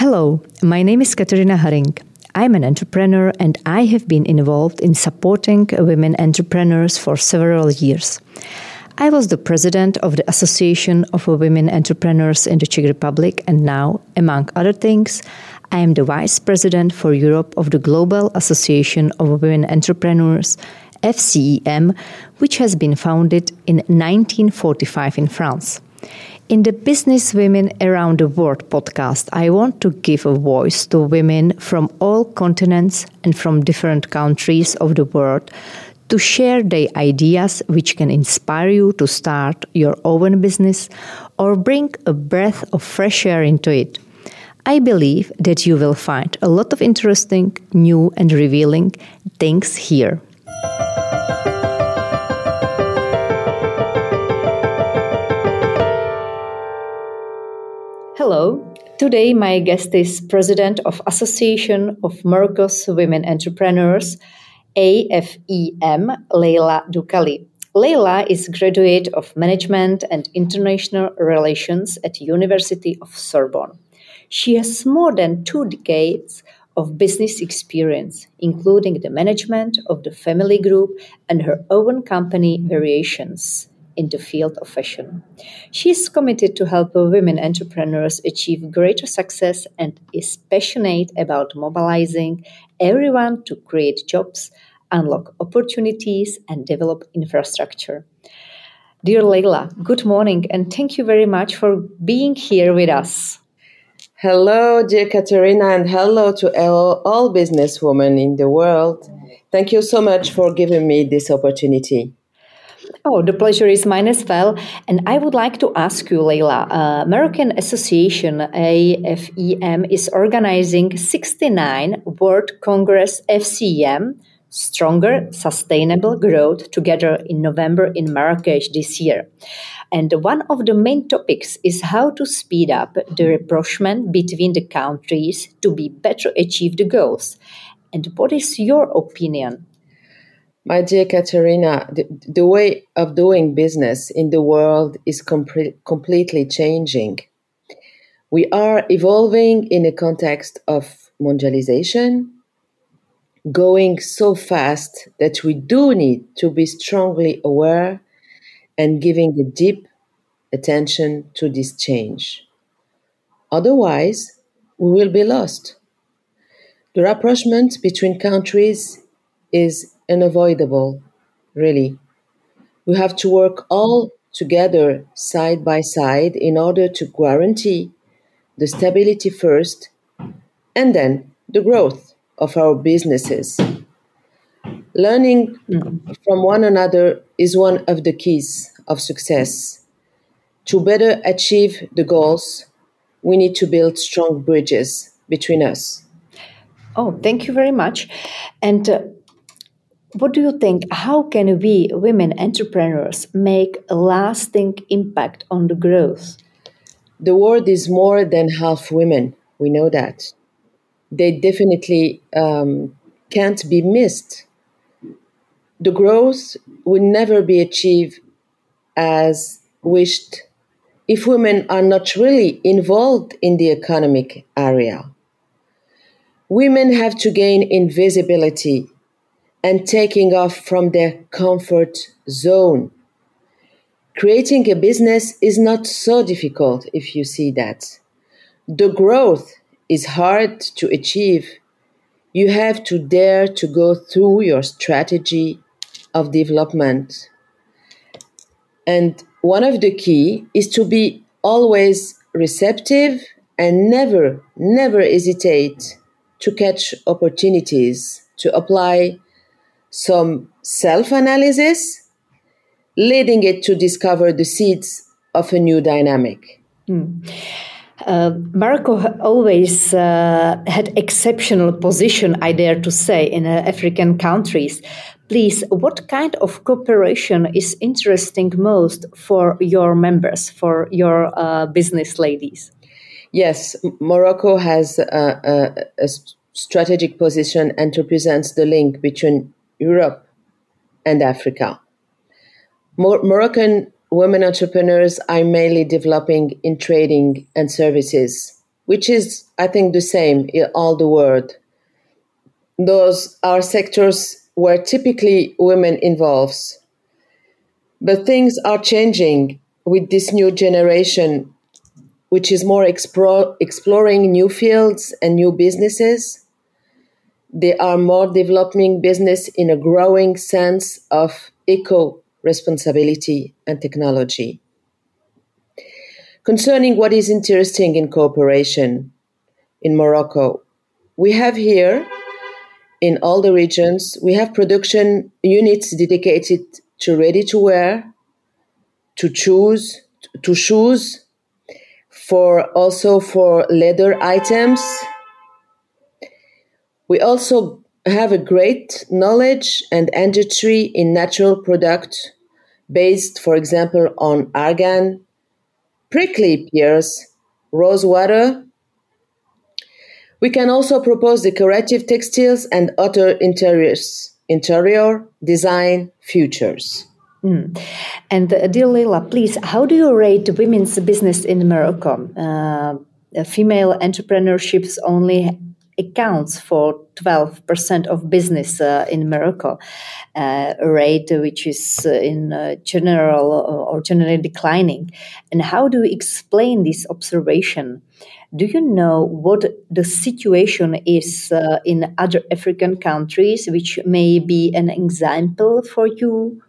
Hello, my name is Katerina Haring. I'm an entrepreneur and I have been involved in supporting women entrepreneurs for several years. I was the president of the Association of Women Entrepreneurs in the Czech Republic, and now, among other things, I am the vice president for Europe of the Global Association of Women Entrepreneurs, FCEM, which has been founded in 1945 in France. In the Business Women Around the World podcast, I want to give a voice to women from all continents and from different countries of the world to share their ideas which can inspire you to start your own business or bring a breath of fresh air into it. I believe that you will find a lot of interesting, new, and revealing things here. Hello. Today my guest is President of Association of Morocco's Women Entrepreneurs, AFEM, Leila Doukali. Leila is graduate of Management and International Relations at University of Sorbonne. She has more than two decades of business experience, including the management of the family group and her own company Variations in the field of fashion. She is committed to help women entrepreneurs achieve greater success and is passionate about mobilizing everyone to create jobs, unlock opportunities, and develop infrastructure. Dear Leila, good morning and thank you very much for being here with us. Hello, dear Katerina, and hello to all, all businesswomen in the world. Thank you so much for giving me this opportunity. Oh, the pleasure is mine as well. And I would like to ask you, Leila, uh, Moroccan Association AFEM is organizing 69 World Congress FCEM Stronger Sustainable Growth, together in November in Marrakesh this year. And one of the main topics is how to speed up the rapprochement between the countries to be better achieve the goals. And what is your opinion my dear Katerina, the, the, way of doing business in the world is com- completely changing. We are evolving in a context of mondialization, going so fast that we do need to be strongly aware and giving a deep attention to this change. Otherwise, we will be lost. The rapprochement between countries is unavoidable, really. We have to work all together side by side in order to guarantee the stability first and then the growth of our businesses. Learning from one another is one of the keys of success. To better achieve the goals, we need to build strong bridges between us. Oh, thank you very much. And uh, what do you think? How can we, women entrepreneurs, make a lasting impact on the growth? The world is more than half women. We know that. They definitely um, can't be missed. The growth will never be achieved as wished if women are not really involved in the economic area. Women have to gain invisibility and taking off from their comfort zone. Creating a business is not so difficult if you see that. The growth is hard to achieve. You have to dare to go through your strategy of development. And one of the key is to be always receptive and never, never hesitate to catch opportunities, to apply some self analysis, leading it to discover the seeds of a new dynamic. Mm. Uh, Morocco always uh, had exceptional position, I dare to say, in uh, African countries. Please, what kind of cooperation is interesting most for your members, for your uh, business ladies? Yes, Morocco has a, a, a strategic position and represents the link between Europe, and Africa. Mor- Moroccan women entrepreneurs are mainly developing in trading and services, which is, I think, the same in all the world. Those are sectors where typically women involves. But things are changing with this new generation, which is more explore, exploring new fields and new businesses. They are more developing business in a growing sense of eco responsibility and technology. Concerning what is interesting in cooperation in Morocco, we have here in all the regions, we have production units dedicated to ready to wear, to choose, to shoes, for also for leather items. We also have a great knowledge and industry in natural product based, for example, on argan, prickly pears, rose water. We can also propose decorative textiles and other interiors, interior design futures. Mm. And uh, dear Leila, please, how do you rate women's business in Morocco? Uh, female entrepreneurships only accounts for 12% of business uh, in Morocco, uh, a rate which is uh, in uh, general uh, or generally declining. And how do you explain this observation? Do you know what the situation is in other African countries, which may be an example for you?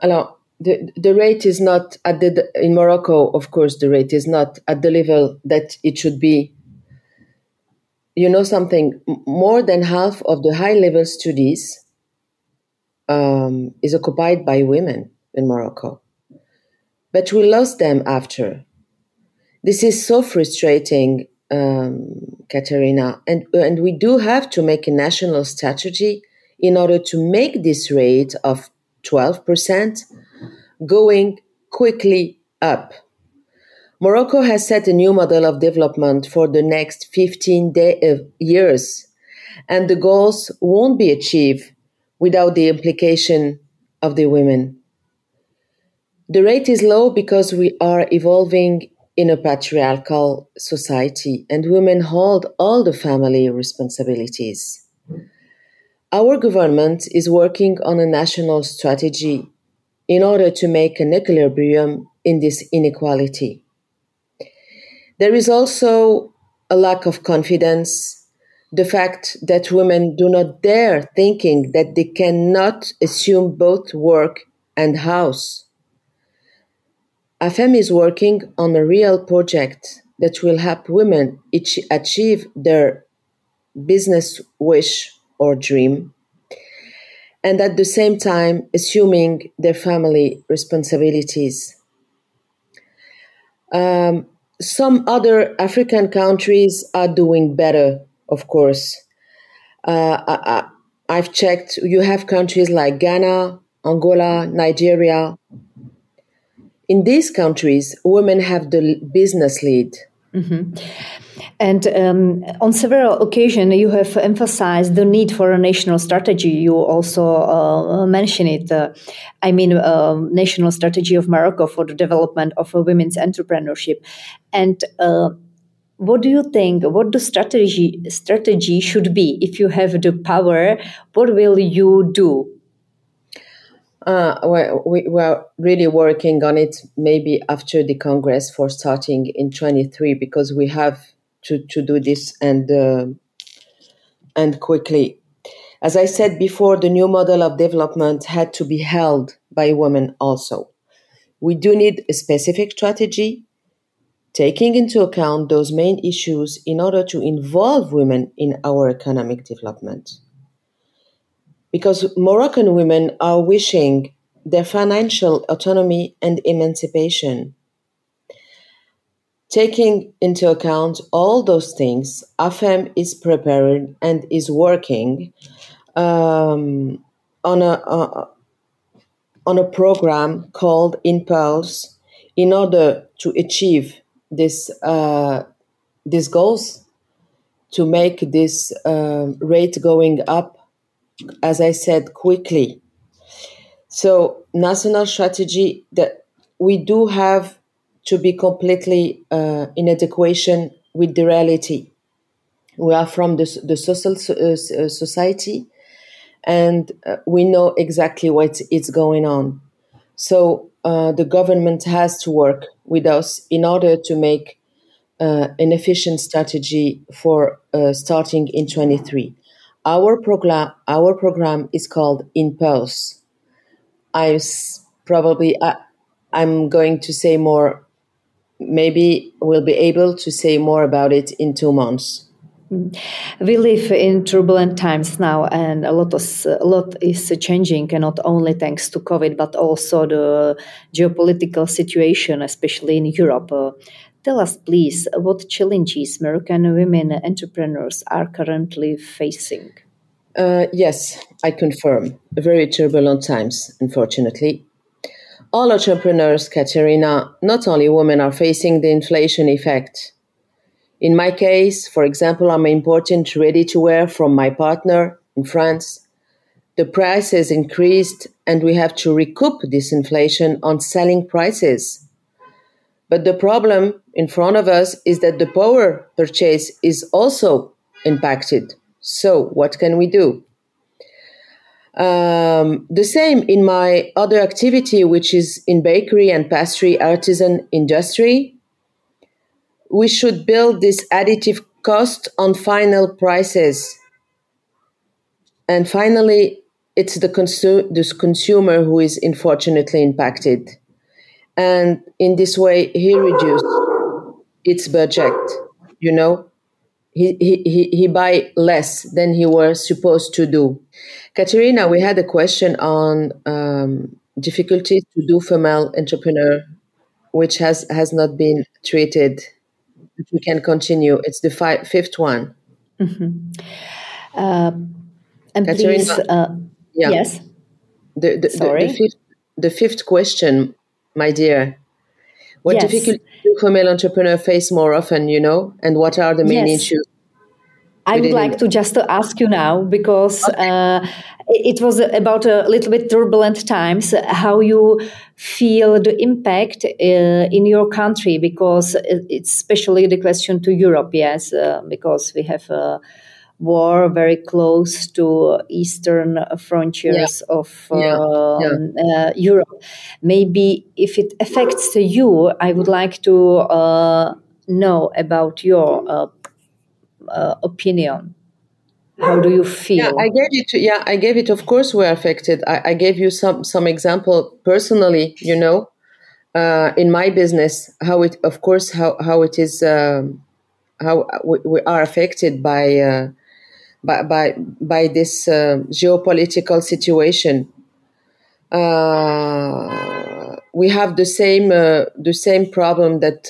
Alors, the, the rate is not at the in Morocco, of course, the rate is not at the level that it should be you know something more than half of the high level studies um, is occupied by women in morocco. But we lost them after. This is so frustrating um, Katerina, and and we do have to make a national strategy in order to make this rate of 12% going quickly up Morocco has set a new model of development for the next 15 day, uh, years, and the goals won't be achieved without the implication of the women. The rate is low because we are evolving in a patriarchal society and women hold all the family responsibilities. Our government is working on a national strategy in order to make an equilibrium in this inequality. There is also a lack of confidence, the fact that women do not dare thinking that they cannot assume both work and house. AFEM is working on a real project that will help women achieve their business wish or dream, and at the same time assuming their family responsibilities. Um, some other African countries are doing better, of course. Uh, I, have checked, you have countries like Ghana, Angola, Nigeria. In these countries, women have the business lead. Mm-hmm. And um, on several occasions, you have emphasized the need for a national strategy. You also uh, it. Uh, I mean, uh, national strategy of Morocco for the development of women's entrepreneurship. And uh, what do you think? What the strategy strategy should be? If you have the power, what will you do? Uh, well, we were really working on it maybe after the Congress for starting in 23 because we have to, to do this and uh, and quickly. As I said before, the new model of development had to be held by women also. We do need a specific strategy taking into account those main issues in order to involve women in our economic development. Because Moroccan women are wishing their financial autonomy and emancipation. Taking into account all those things, AFEM is preparing and is working um, on a uh, on a program called Impulse in order to achieve this uh, these goals, to make this uh, rate going up, as I said, quickly. So national strategy that we do have to be completely uh, in adequation with the reality. We are from the, the social uh, uh, society and uh, we know exactly what is going on. So uh, the government has to work with us in order to make uh, an efficient strategy for starting in 23. Our program, our program is called Impulse. I probably I, I'm going to say more. Maybe we'll be able to say more about it in two months. We live in turbulent times now, and a lot, of, a lot is changing, and not only thanks to COVID, but also the geopolitical situation, especially in Europe. Uh, tell us, please, what challenges Moroccan women entrepreneurs are currently facing. Uh, yes, I confirm. Very turbulent times, unfortunately. All entrepreneurs, Katerina, not only women, are facing the inflation effect in my case, for example, I'm importing ready to wear from my partner in France. The price has increased and we have to recoup this inflation on selling prices. But the problem in front of us is that the power purchase is also impacted. So, what can we do? Um, the same in my other activity, which is in bakery and pastry artisan industry we should build this additive cost on final prices. And finally, it's the, consu- the consumer who is unfortunately impacted. And in this way, he reduced its budget, you know. He, he, he, he buy less than he was supposed to do. Katerina, we had a question on um, difficulties to do female entrepreneur, which has, has not been treated we can continue. It's the fi- fifth one. Mm-hmm. Uh, and please, uh, yeah. yes. The, the, Sorry. The, the, fifth, the fifth question, my dear. What yes. difficulties do female entrepreneurs face more often, you know, and what are the main yes. issues? I would like to just ask you now because okay. uh, it was about a little bit turbulent times. How you feel the impact uh, in your country? Because it's especially the question to Europe, yes, uh, because we have a war very close to eastern frontiers yeah. of yeah. Um, yeah. Uh, Europe. Maybe if it affects you, I would like to uh, know about your uh, uh, opinion how do you feel yeah i gave it yeah i gave it of course we're affected i, I gave you some some example personally you know uh, in my business how it of course how how it is um, how we, we, are affected by uh, by by by this uh, geopolitical situation uh, we have the same uh, the same problem that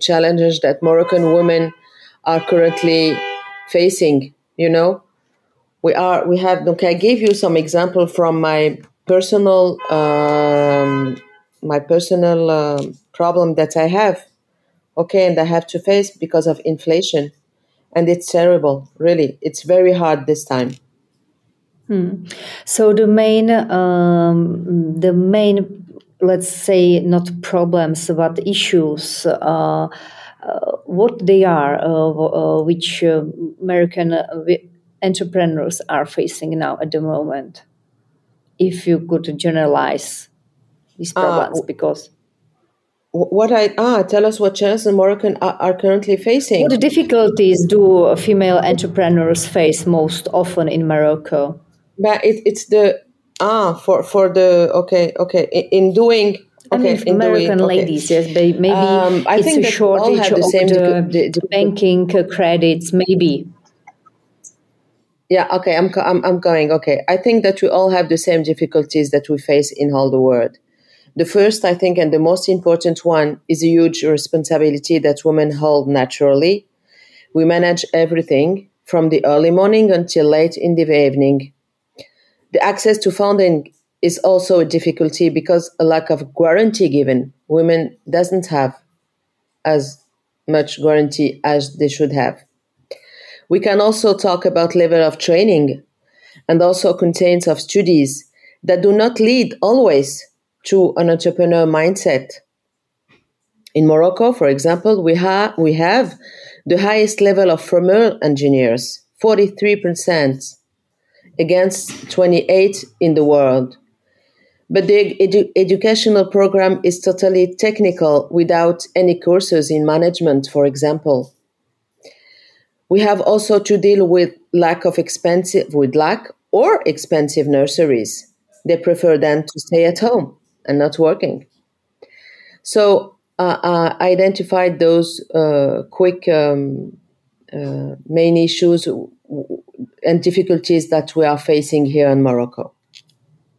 challenges that Moroccan women are currently facing. You know, we are we have. Okay, I gave you some example from my personal um, my personal uh, problem that I have. Okay, and I have to face because of inflation, and it's terrible. Really, it's very hard this time. Hmm. So the main um, the main let's say not problems but issues uh, uh, what they are, uh, uh, which Moroccan entrepreneurs are facing now at the moment. If you could generalize these problems, because what I ah tell us what challenges Moroccan are, are, currently facing. What difficulties do female entrepreneurs face most often in Morocco? But it, it's the ah for for the okay okay in doing I mean, American okay. ladies, yes, maybe um, I it's think a shortage of the, the, the, banking credits, maybe. Yeah, okay, I'm, I'm, I'm going. Okay, I think that we all have the same difficulties that we face in all the world. The first, I think, and the most important one is a huge responsibility that women hold naturally. We manage everything from the early morning until late in the evening. The access to funding is also a difficulty because a lack of guarantee given women doesn't have as much guarantee as they should have. We can also talk about level of training and also contents of studies that do not lead always to an entrepreneur mindset. In Morocco, for example, we, ha- we have the highest level of female engineers, 43% against 28 in the world. But the edu- educational program is totally technical without any courses in management, for example. We have also to deal with lack of expensive, with lack or expensive nurseries. They prefer then to stay at home and not working. So uh, I identified those uh, quick um, uh, main issues and difficulties that we are facing here in Morocco.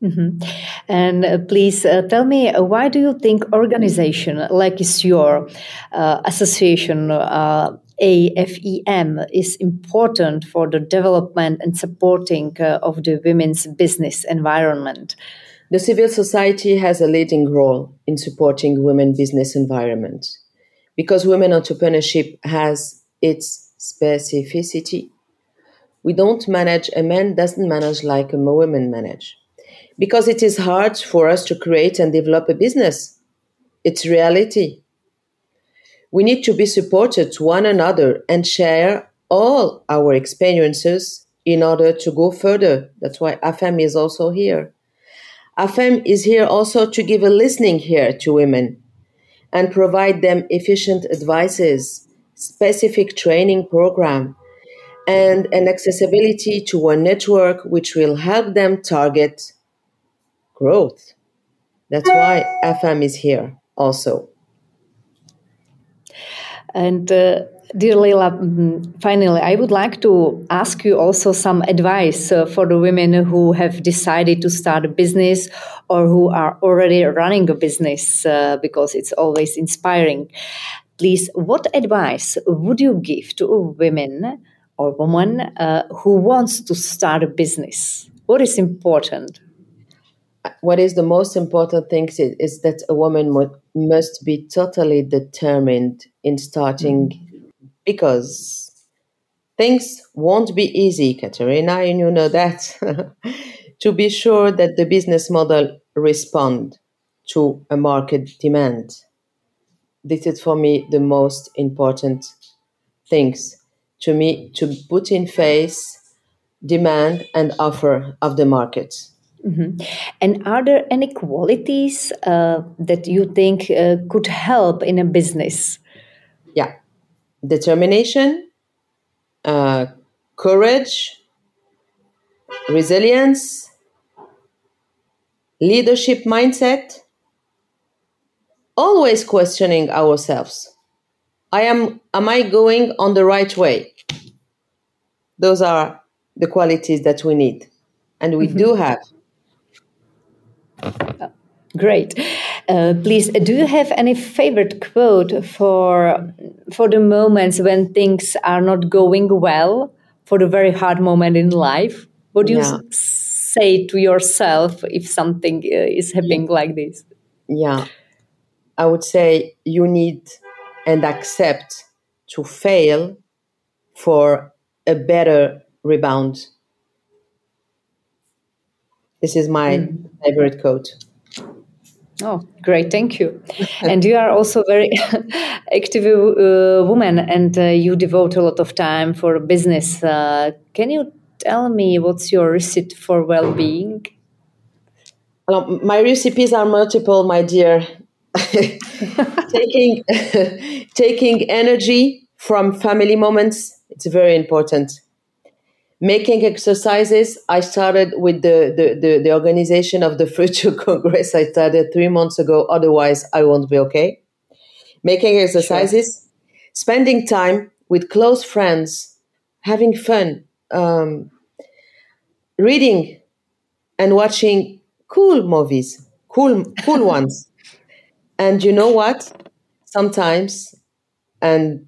Mm-hmm. And uh, please uh, tell me, uh, why do you think organization like is your uh, association uh, AFEM is important for the development and supporting uh, of the women's business environment? The civil society has a leading role in supporting women business environment because women entrepreneurship has its specificity. We don't manage, a man doesn't manage like a woman manage because it is hard for us to create and develop a business. It's reality. We need to be supported to one another and share all our experiences in order to go further. That's why AFEM is also here. AFEM is here also to give a listening ear to women and provide them efficient advices, specific training program, and an accessibility to a network which will help them target growth. That's why AFEM is here also. And uh, dear Leila, mm, finally, I would like to ask you also some advice uh, for the women who have decided to start a business or who are already running a business uh, because it's always inspiring. Please, what advice would you give to a woman or woman uh, who wants to start a business? What is important? what is the most important thing is, is that a woman must be totally determined in starting mm-hmm. Because things won't be easy, Katerina, and you know that. to be sure that the business model respond to a market demand. This is for me the most important things to me to put in face demand and offer of the market. Mm-hmm. And are there any qualities uh, that you think uh, could help in a business? Yeah, determination, uh, courage, resilience, leadership mindset, always questioning ourselves. I am am I going on the right way? Those are the qualities that we need and we mm-hmm. do have Great. Uh, please, do you have any favorite quote for for the moments when things are not going well, for the very hard moment in life? What do you say to yourself if something uh, is happening like this? Yeah, I would say you need and accept to fail for a better rebound. This is my mm. favorite quote. Oh, great! Thank you. and you are also very active uh, woman, and uh, you devote a lot of time for business. Uh, can you tell me what's your recipe for well-being? Well, my recipes are multiple, my dear. taking taking energy from family moments. It's very important making exercises i started with the, the, the, the, organization of the future congress. I started three months ago. Otherwise i won't be okay. Making exercises sure. spending time with close friends having fun um, reading and watching cool movies cool cool ones. And you know what? Sometimes and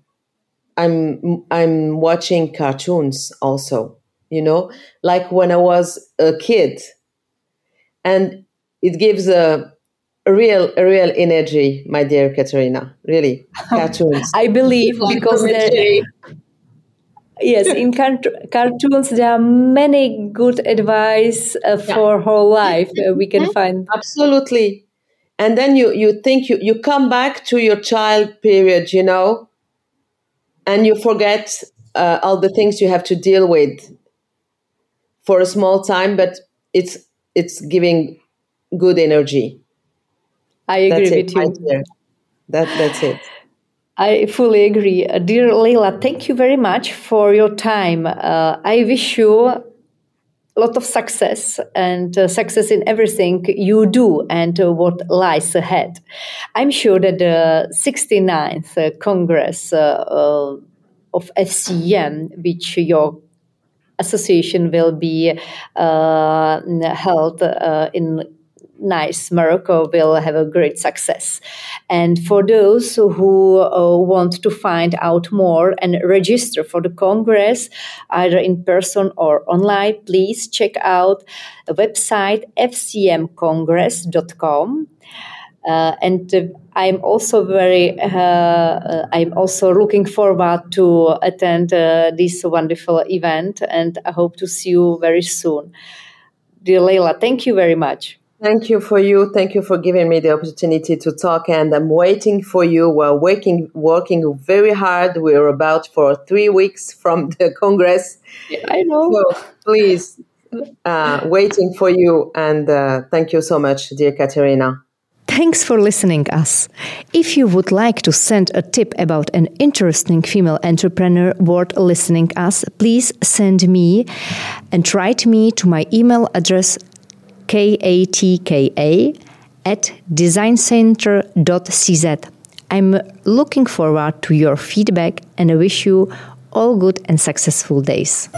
i'm i'm watching cartoons also you know, like when I was a kid. And it gives a, a real a real energy, my dear Katerina. Really, cartoons. I believe because there, yes, in cart- cartoons there are many good advice uh, for yeah. whole life uh, we can mm-hmm. find. Absolutely, and then you you think you you come back to your child period, you know, and you forget uh, all the things you have to deal with for a small time, but it's it's giving good energy. I agree that's with you. That that's it. I fully agree. Uh, dear Leila, thank you very much for your time. Uh, I wish you a lot of success and uh, success in everything you do and uh, what lies ahead. I'm sure that the 69th uh, Congress uh, of FCEM, which your association will be held in nice Morocco will have a great success. And for those who uh, want to find out more and register for the Congress, either in person or online, please check out the website fcmcongress.com. Uh, and uh, I'm also very, uh, uh, I'm also looking forward to attend uh, this wonderful event, and I hope to see you very soon. Dear Leila, thank you very much. Thank you for you. Thank you for giving me the opportunity to talk. And I'm waiting for you. We're working, working very hard. We're about for three weeks from the Congress. Yeah, I know. So please, uh, waiting for you. And uh, thank you so much, dear Katerina. Thanks for listening us. If you would like to send a tip about an interesting female entrepreneur worth listening us, please send me and write me to my email address katka at designcenter.cz. I'm looking forward to your feedback and I wish you all good and successful days.